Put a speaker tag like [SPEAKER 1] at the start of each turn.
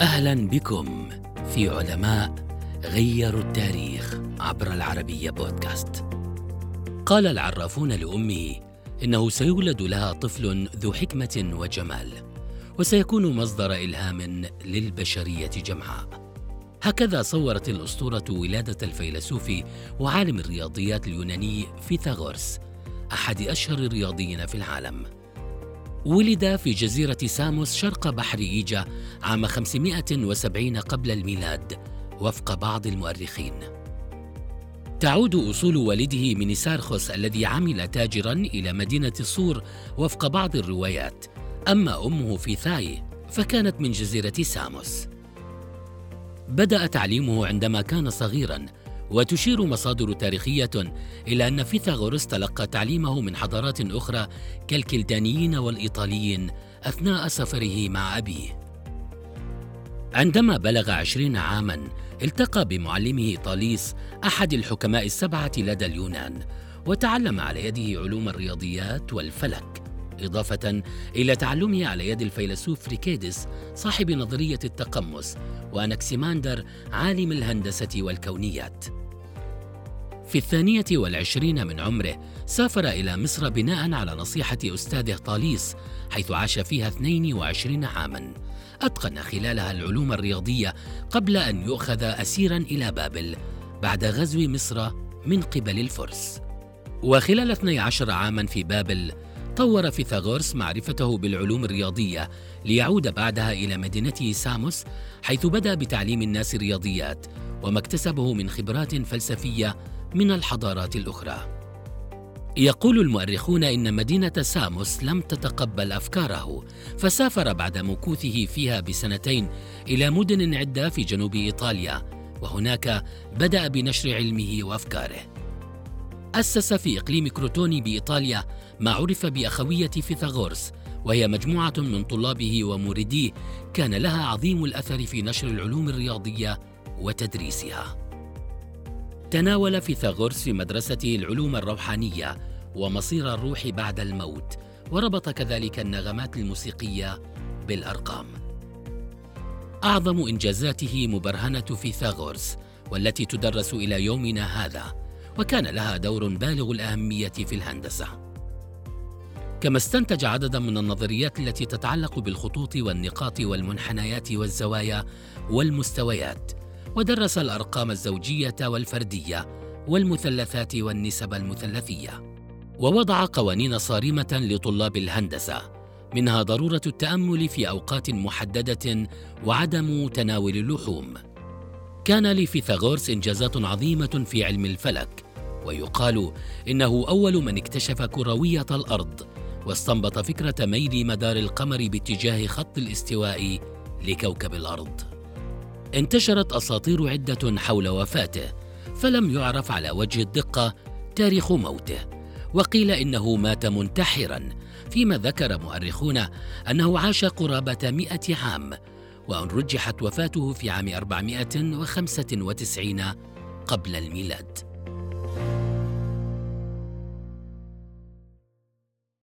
[SPEAKER 1] أهلا بكم في علماء غيروا التاريخ عبر العربية بودكاست. قال العرافون لامه إنه سيولد لها طفل ذو حكمة وجمال وسيكون مصدر إلهام للبشرية جمعاء. هكذا صورت الأسطورة ولادة الفيلسوف وعالم الرياضيات اليوناني فيثاغورس أحد أشهر الرياضيين في العالم. ولد في جزيرة ساموس شرق بحر إيجا عام 570 قبل الميلاد وفق بعض المؤرخين. تعود أصول والده من سارخوس الذي عمل تاجرا إلى مدينة صور وفق بعض الروايات، أما أمه في ثاي فكانت من جزيرة ساموس. بدأ تعليمه عندما كان صغيرا وتشير مصادر تاريخية إلى أن فيثاغورس تلقى تعليمه من حضارات أخرى كالكلدانيين والإيطاليين أثناء سفره مع أبيه. عندما بلغ عشرين عاما التقى بمعلمه طاليس أحد الحكماء السبعة لدى اليونان وتعلم على يده علوم الرياضيات والفلك إضافة إلى تعلمه على يد الفيلسوف فيريكيدس صاحب نظرية التقمص وأنكسيماندر عالم الهندسة والكونيات في الثانية والعشرين من عمره سافر إلى مصر بناء على نصيحة أستاذه طاليس حيث عاش فيها 22 عاماً. أتقن خلالها العلوم الرياضية قبل أن يؤخذ أسيراً إلى بابل بعد غزو مصر من قبل الفرس. وخلال 12 عاماً في بابل طور فيثاغورس معرفته بالعلوم الرياضية ليعود بعدها إلى مدينته ساموس حيث بدأ بتعليم الناس الرياضيات وما اكتسبه من خبرات فلسفية من الحضارات الأخرى. يقول المؤرخون إن مدينة ساموس لم تتقبل أفكاره، فسافر بعد مكوثه فيها بسنتين إلى مدن عدة في جنوب إيطاليا، وهناك بدأ بنشر علمه وأفكاره. أسس في إقليم كروتوني بإيطاليا ما عرف بأخوية فيثاغورس وهي مجموعة من طلابه ومورديه كان لها عظيم الأثر في نشر العلوم الرياضية وتدريسها. تناول فيثاغورس في مدرسته العلوم الروحانية ومصير الروح بعد الموت وربط كذلك النغمات الموسيقية بالأرقام. أعظم إنجازاته مبرهنة فيثاغورس والتي تدرس إلى يومنا هذا وكان لها دور بالغ الأهمية في الهندسة. كما استنتج عددا من النظريات التي تتعلق بالخطوط والنقاط والمنحنيات والزوايا والمستويات، ودرس الأرقام الزوجية والفردية والمثلثات والنسب المثلثية. ووضع قوانين صارمة لطلاب الهندسة، منها ضرورة التأمل في أوقات محددة وعدم تناول اللحوم. كان لفيثاغورس إنجازات عظيمة في علم الفلك، ويقال إنه أول من اكتشف كروية الأرض واستنبط فكرة ميل مدار القمر باتجاه خط الاستواء لكوكب الأرض انتشرت أساطير عدة حول وفاته فلم يعرف على وجه الدقة تاريخ موته. وقيل إنه مات منتحرا فيما ذكر مؤرخون أنه عاش قرابة مئة عام وأن رجحت وفاته في عام 495 قبل الميلاد.